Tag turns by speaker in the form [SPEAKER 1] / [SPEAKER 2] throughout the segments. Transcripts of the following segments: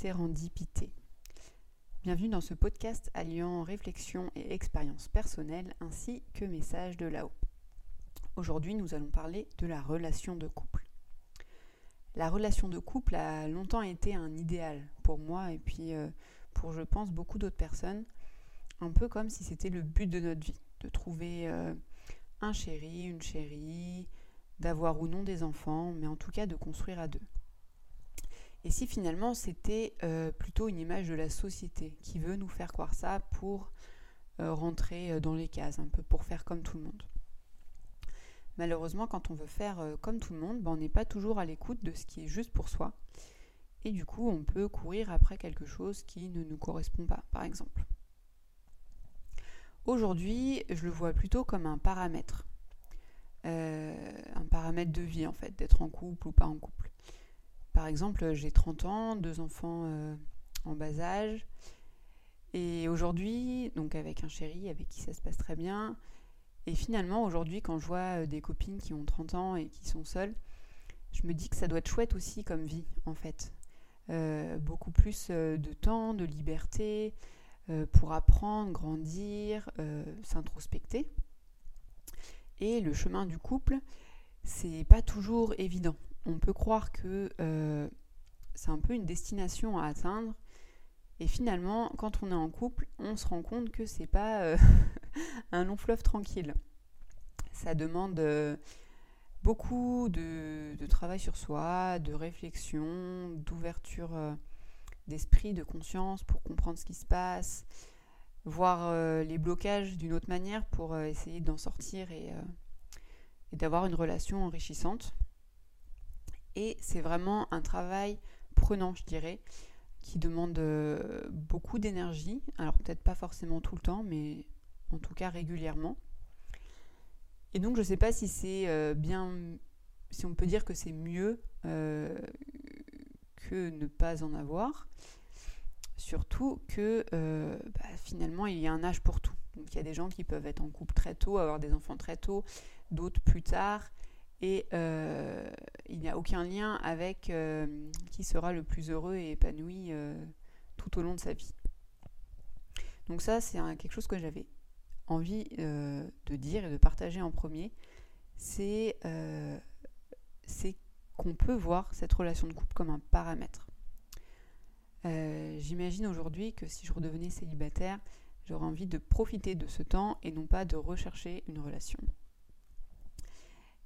[SPEAKER 1] sérendipité. Bienvenue dans ce podcast alliant réflexion et expérience personnelle ainsi que message de là-haut. Aujourd'hui, nous allons parler de la relation de couple. La relation de couple a longtemps été un idéal pour moi et puis euh, pour, je pense, beaucoup d'autres personnes, un peu comme si c'était le but de notre vie, de trouver euh, un chéri, une chérie, d'avoir ou non des enfants, mais en tout cas de construire à deux. Et si finalement c'était euh, plutôt une image de la société qui veut nous faire croire ça pour euh, rentrer euh, dans les cases, un peu pour faire comme tout le monde. Malheureusement, quand on veut faire comme tout le monde, ben, on n'est pas toujours à l'écoute de ce qui est juste pour soi. Et du coup, on peut courir après quelque chose qui ne nous correspond pas, par exemple. Aujourd'hui, je le vois plutôt comme un paramètre. un paramètre de vie, en fait, d'être en couple ou pas en couple. Par exemple, j'ai 30 ans, deux enfants euh, en bas âge. Et aujourd'hui, donc avec un chéri avec qui ça se passe très bien. Et finalement, aujourd'hui, quand je vois euh, des copines qui ont 30 ans et qui sont seules, je me dis que ça doit être chouette aussi comme vie, en fait. Euh, beaucoup plus de temps, de liberté, pour apprendre, grandir, s'introspecter. Et le chemin du couple, c'est pas toujours évident on peut croire que euh, c'est un peu une destination à atteindre. Et finalement, quand on est en couple, on se rend compte que c'est pas euh, un long fleuve tranquille. Ça demande euh, beaucoup de, travail sur soi, de réflexion, d'ouverture d'esprit, de conscience pour comprendre ce qui se passe, voir les blocages d'une autre manière pour essayer d'en sortir et d'avoir une relation enrichissante. Et c'est vraiment un travail prenant, je dirais, qui demande euh, beaucoup d'énergie. Alors peut-être pas forcément tout le temps, mais en tout cas régulièrement. Et donc je ne sais pas si c'est euh, bien, si on peut dire que c'est mieux euh, que ne pas en avoir. Surtout que bah, finalement il y a un âge pour tout. Donc il y a des gens qui peuvent être en couple très tôt, avoir des enfants très tôt, d'autres plus tard et euh, il n'y a aucun lien avec euh, qui sera le plus heureux et épanoui euh, tout au long de sa vie. Donc ça, c'est quelque chose que j'avais envie de dire et de partager en premier. C'est qu'on peut voir cette relation de couple comme un paramètre. J'imagine aujourd'hui que si je redevenais célibataire, j'aurais envie de profiter de ce temps et non pas de rechercher une relation.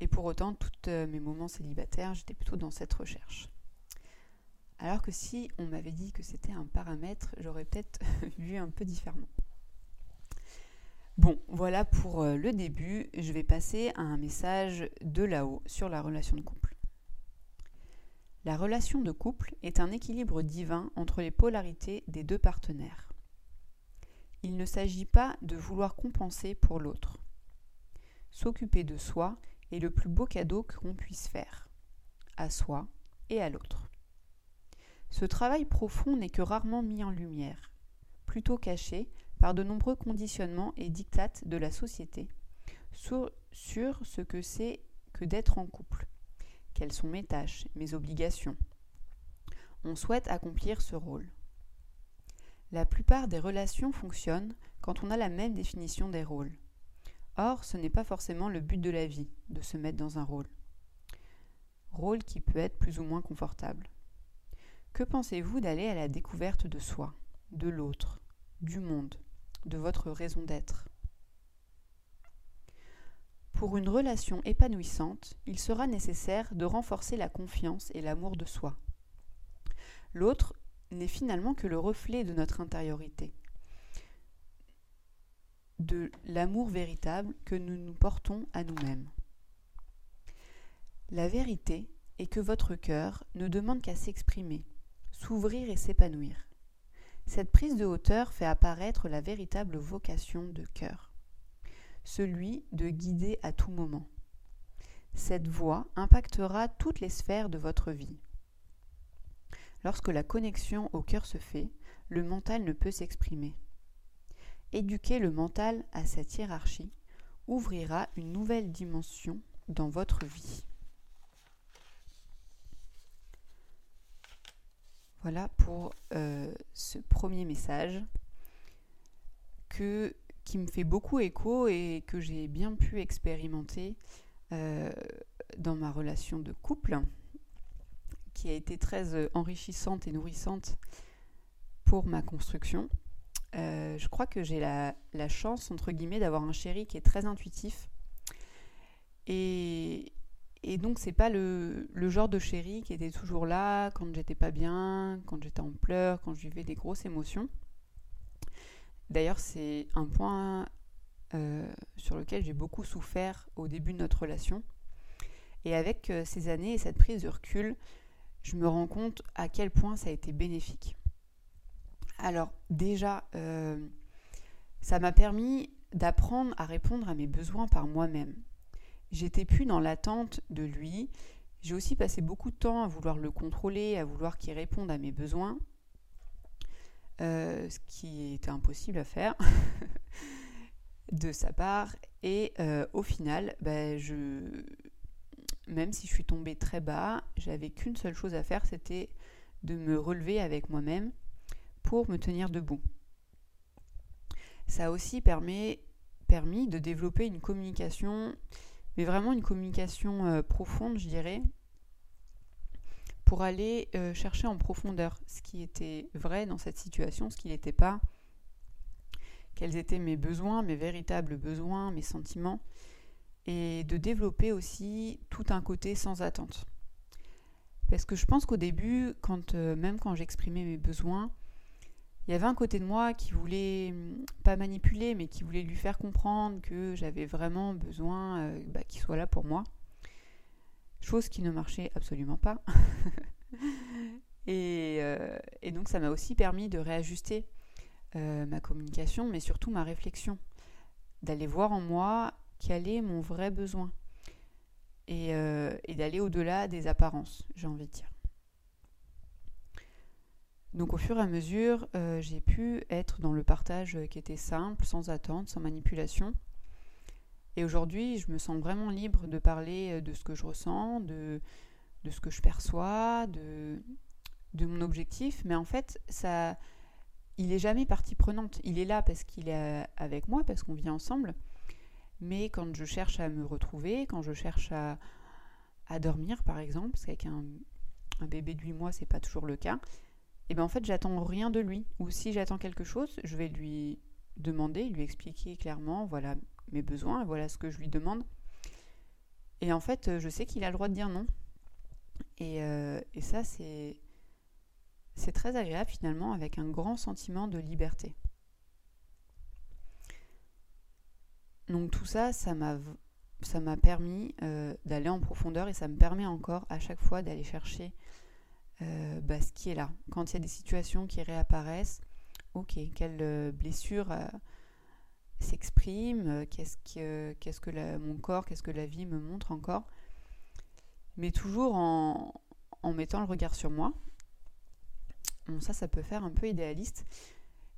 [SPEAKER 1] Et pour autant, tous euh, mes moments célibataires, j'étais plutôt dans cette recherche. Alors que si on m'avait dit que c'était un paramètre, j'aurais peut-être vu un peu différemment. Bon, voilà pour euh, le début. Je vais passer à un message de là-haut sur la relation de couple. La relation de couple est un équilibre divin entre les polarités des deux partenaires. Il ne s'agit pas de vouloir compenser pour l'autre. S'occuper de soi est le plus beau cadeau qu'on puisse faire, à soi et à l'autre. Ce travail profond n'est que rarement mis en lumière, plutôt caché par de nombreux conditionnements et dictates de la société sur, sur ce que c'est que d'être en couple. Quelles sont mes tâches, mes obligations On souhaite accomplir ce rôle. La plupart des relations fonctionnent quand on a la même définition des rôles. Or, ce n'est pas forcément le but de la vie, de se mettre dans un rôle. Rôle qui peut être plus ou moins confortable. Que pensez-vous d'aller à la découverte de soi, de l'autre, du monde, de votre raison d'être? Pour une relation épanouissante, il sera nécessaire de renforcer la confiance et l'amour de soi. L'autre n'est finalement que le reflet de notre intériorité de l'amour véritable que nous nous portons à nous-mêmes. La vérité est que votre cœur ne demande qu'à s'exprimer, s'ouvrir et s'épanouir. Cette prise de hauteur fait apparaître la véritable vocation de cœur, celui de guider à tout moment. Cette voie impactera toutes les sphères de votre vie. Lorsque la connexion au cœur se fait, le mental ne peut s'exprimer. Éduquer le mental à cette hiérarchie ouvrira une nouvelle dimension dans votre vie. Voilà pour euh, ce premier message que, qui me fait beaucoup écho et que j'ai bien pu expérimenter euh, dans ma relation de couple, qui a été très euh, enrichissante et nourrissante pour ma construction. Je crois que j'ai la, chance, entre guillemets, d'avoir un chéri qui est très intuitif. Et, et donc, c'est pas le, genre de chéri qui était toujours là quand j'étais pas bien, quand j'étais en pleurs, quand je vivais des grosses émotions. D'ailleurs, c'est un point euh, sur lequel j'ai beaucoup souffert au début de notre relation. Et avec euh, ces années et cette prise de recul, je me rends compte à quel point ça a été bénéfique. Alors, déjà, euh, ça m'a permis d'apprendre à répondre à mes besoins par moi-même. J'étais plus dans l'attente de lui. J'ai aussi passé beaucoup de temps à vouloir le contrôler, à vouloir qu'il réponde à mes besoins, euh, ce qui était impossible à faire de sa part. Et euh, au final, bah, même si je suis tombée très bas, j'avais qu'une seule chose à faire, c'était de me relever avec moi-même pour me tenir debout. Ça a aussi permis, permis de développer une communication mais vraiment une communication euh, profonde, je dirais, pour aller euh, chercher en profondeur ce qui était vrai dans cette situation, ce qui n'était pas, quels étaient mes besoins, mes véritables besoins, mes sentiments, et de développer aussi tout un côté sans attente. Parce que je pense qu'au début, quand, euh, même quand j'exprimais mes besoins, il y avait un côté de moi qui voulait, hum, pas manipuler, mais qui voulait lui faire comprendre que j'avais vraiment besoin euh, bah, qu'il soit là pour moi. Chose qui ne marchait absolument pas. Euh, et, donc ça m'a aussi permis de réajuster euh, ma communication, mais surtout ma réflexion. D'aller voir en moi quel est mon vrai besoin. et d'aller au-delà des apparences, j'ai envie de dire. Donc au fur et à mesure, euh, j'ai pu être dans le partage qui était simple, sans attente, sans manipulation. Et aujourd'hui, je me sens vraiment libre de parler euh, de ce que je ressens, de, ce que je perçois, de, mon objectif. Mais en fait, ça, il n'est jamais partie prenante. Il est là parce qu'il est avec moi, parce qu'on vit ensemble. Mais quand je cherche à me retrouver, quand je cherche à, à dormir, par exemple, parce qu'avec un, un bébé de 8 mois, c'est pas toujours le cas, et bien en fait j'attends rien de lui. Ou si j'attends quelque chose, je vais lui demander, lui expliquer clairement, voilà mes besoins, voilà ce que je lui demande. Et en fait, je sais qu'il a le droit de dire non. Et, euh, ça, c'est, très agréable finalement, avec un grand sentiment de liberté. Donc tout ça, ça m'a, ça m'a permis euh, d'aller en profondeur et ça me permet encore à chaque fois d'aller chercher euh, bah, ce qui est là. Quand il y a des situations qui réapparaissent, ok, quelle euh, blessure euh, s'exprime, qu'est-ce que, qu'est-ce que mon corps, qu'est-ce que la vie me montre encore, mais toujours en, en mettant le regard sur moi. Bon, ça, ça peut faire un peu idéaliste.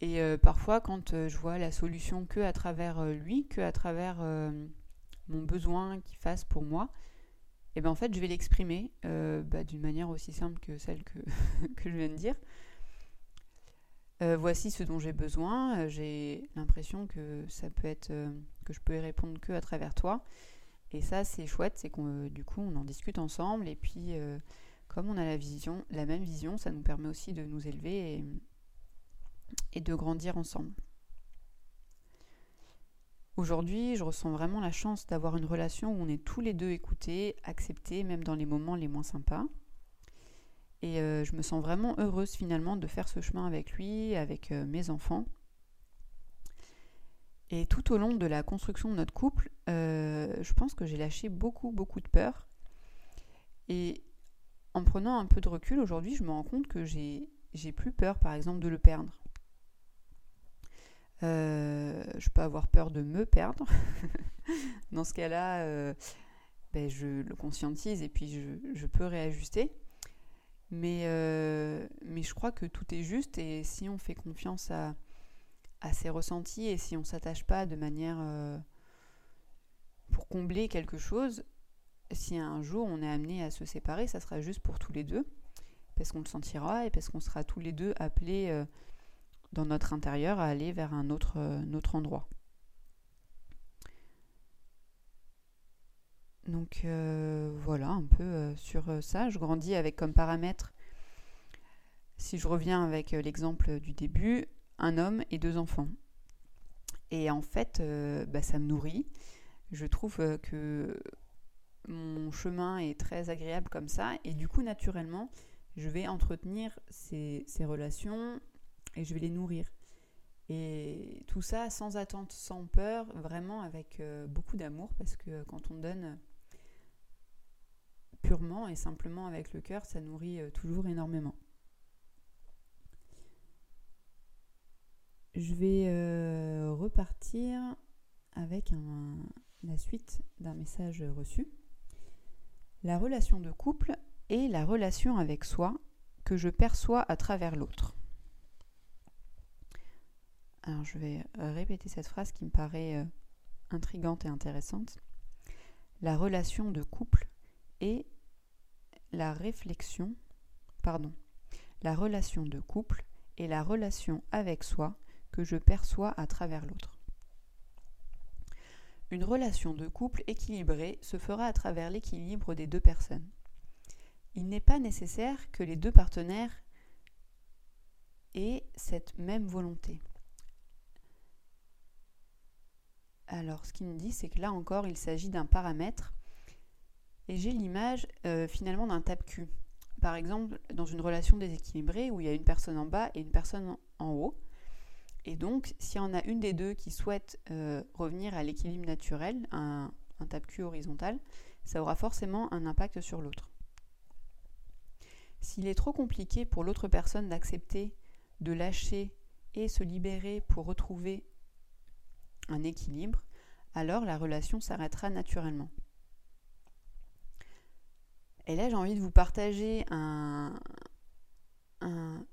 [SPEAKER 1] Et parfois, quand je vois la solution que à travers lui, que à travers mon besoin qu'il fasse pour moi, et ben en fait je vais l'exprimer euh, bah, d'une manière aussi simple que celle que, je viens de dire. Euh, voici ce dont j'ai besoin. Euh, j'ai l'impression que ça peut être que je peux y répondre que à travers toi. Et ça c'est chouette, c'est qu'on du coup on en discute ensemble et puis comme on a la vision, la même vision, ça nous permet aussi de nous élever et de grandir ensemble. Aujourd'hui, je ressens vraiment la chance d'avoir une relation où on est tous les deux écoutés, acceptés, même dans les moments les moins sympas. Et euh, je me sens vraiment heureuse finalement de faire ce chemin avec lui, avec euh, mes enfants. Et tout au long de la construction de notre couple, euh, je pense que j'ai lâché beaucoup, beaucoup de peur. Et en prenant un peu de recul aujourd'hui, je me rends compte que j'ai plus peur, par exemple, de le perdre. Euh, je peux avoir peur de me perdre. Dans ce cas-là, euh, ben, je le conscientise et puis je, peux réajuster. Mais, euh, mais je crois que tout est juste et si on fait confiance à, à ses ressentis et si on ne s'attache pas de manière pour combler quelque chose, si un jour on est amené à se séparer, ça sera juste pour tous les deux. parce qu'on le sentira et parce qu'on sera tous les deux appelés dans notre intérieur à aller vers un autre, autre endroit. Donc voilà un peu sur ça. Je grandis avec comme paramètre, si je reviens avec l'exemple du début, un homme et deux enfants. Et en fait, bah, ça me nourrit. Je trouve que mon chemin est très agréable comme ça. Et du coup, naturellement, je vais entretenir ces, relations et je vais les nourrir. Et tout ça sans attente, sans peur, vraiment avec euh, beaucoup d'amour, parce que quand on donne purement et simplement avec le cœur, ça nourrit euh, toujours énormément. Je vais euh, repartir avec la suite d'un message reçu la relation de couple est la relation avec soi que je perçois à travers l'autre. Alors je vais répéter cette phrase qui me paraît euh, intrigante et intéressante. La relation de couple est la réflexion, pardon, la relation de couple est la relation avec soi que je perçois à travers l'autre. Une relation de couple équilibrée se fera à travers l'équilibre des deux personnes. Il n'est pas nécessaire que les deux partenaires aient cette même volonté. Alors, ce qu'il nous dit, c'est que là encore, il s'agit d'un paramètre. Et j'ai l'image euh, finalement d'un tape-cul. Par exemple, dans une relation déséquilibrée où il y a une personne en bas et une personne en haut, et donc, s'il y en a une des deux qui souhaite euh, revenir à l'équilibre naturel, un, un tape-cul horizontal, ça aura forcément un impact sur l'autre. S'il est trop compliqué pour l'autre personne d'accepter, de lâcher et se libérer pour retrouver un équilibre, alors la relation s'arrêtera naturellement. Et là, j'ai envie de vous partager un,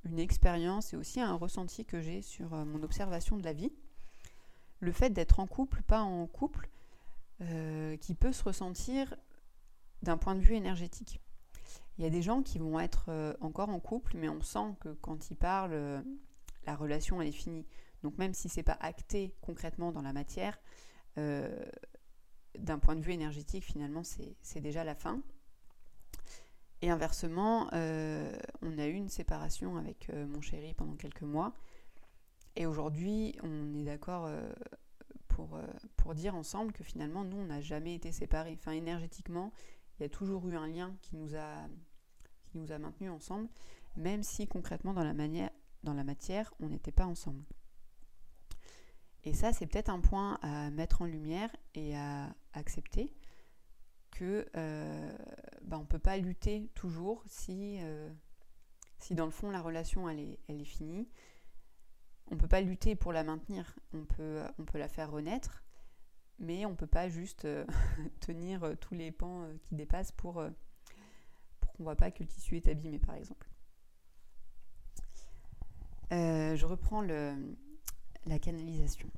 [SPEAKER 1] une expérience et aussi un ressenti que j'ai sur euh, mon observation de la vie. Le fait d'être en couple, pas en couple, euh, qui peut se ressentir d'un point de vue énergétique. Il y a des gens qui vont être euh, encore en couple, mais on sent que quand ils parlent, la relation est finie. Donc même si c'est pas acté concrètement dans la matière, d'un point de vue énergétique, finalement, c'est déjà la fin. Et inversement, euh, on a eu une séparation avec euh, mon chéri pendant quelques mois. Et aujourd'hui, on est d'accord euh, pour, pour dire ensemble que finalement, nous, on n'a jamais été séparés. Enfin, énergétiquement, il y a toujours eu un lien qui nous a, qui nous a maintenus ensemble, même si concrètement, dans la, manière, dans la matière, on n'était pas ensemble. Et ça, c'est peut-être un point à mettre en lumière et à accepter que euh, ben, on ne peut pas lutter toujours si, euh, si dans le fond la relation elle est, elle est finie. On ne peut pas lutter pour la maintenir, on peut, on peut la faire renaître, mais on ne peut pas juste euh, tenir tous les pans qui dépassent pour, pour qu'on ne voit pas que le tissu est abîmé par exemple. je reprends le, la canalisation.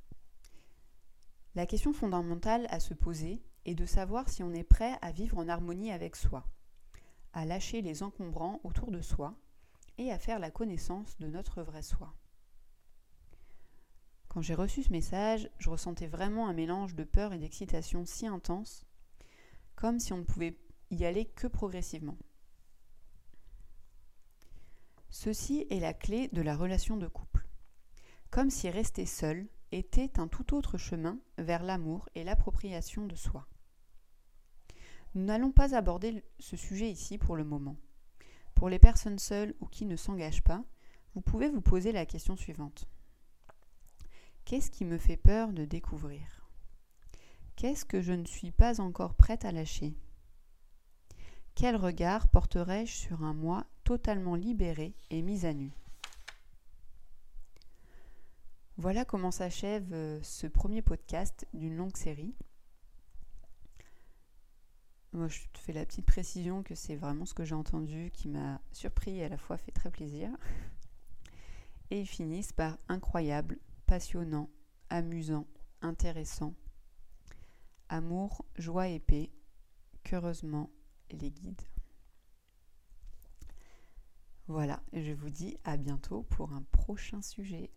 [SPEAKER 1] La question fondamentale à se poser, et de savoir si on est prêt à vivre en harmonie avec soi, à lâcher les encombrants autour de soi et à faire la connaissance de notre vrai soi. Quand j'ai reçu ce message, je ressentais vraiment un mélange de peur et d'excitation si intense, comme si on ne pouvait y aller que progressivement. Ceci est la clé de la relation de couple. Comme si rester seul était un tout autre chemin vers l'amour et l'appropriation de soi. Nous n'allons pas aborder ce sujet ici pour le moment. Pour les personnes seules ou qui ne s'engagent pas, vous pouvez vous poser la question suivante. Qu'est-ce qui me fait peur de découvrir? Qu'est-ce que je ne suis pas encore prête à lâcher? Quel regard porterai-je sur un moi totalement libéré et mis à nu? Voilà comment s'achève euh, ce premier podcast d'une longue série. Moi, je te fais la petite précision que c'est vraiment ce que j'ai entendu qui m'a surpris et à la fois fait très plaisir. Et ils finissent par incroyable, passionnant, amusant, intéressant. Amour, joie et paix, qu'heureusement les guides. Voilà, je vous dis à bientôt pour un prochain sujet.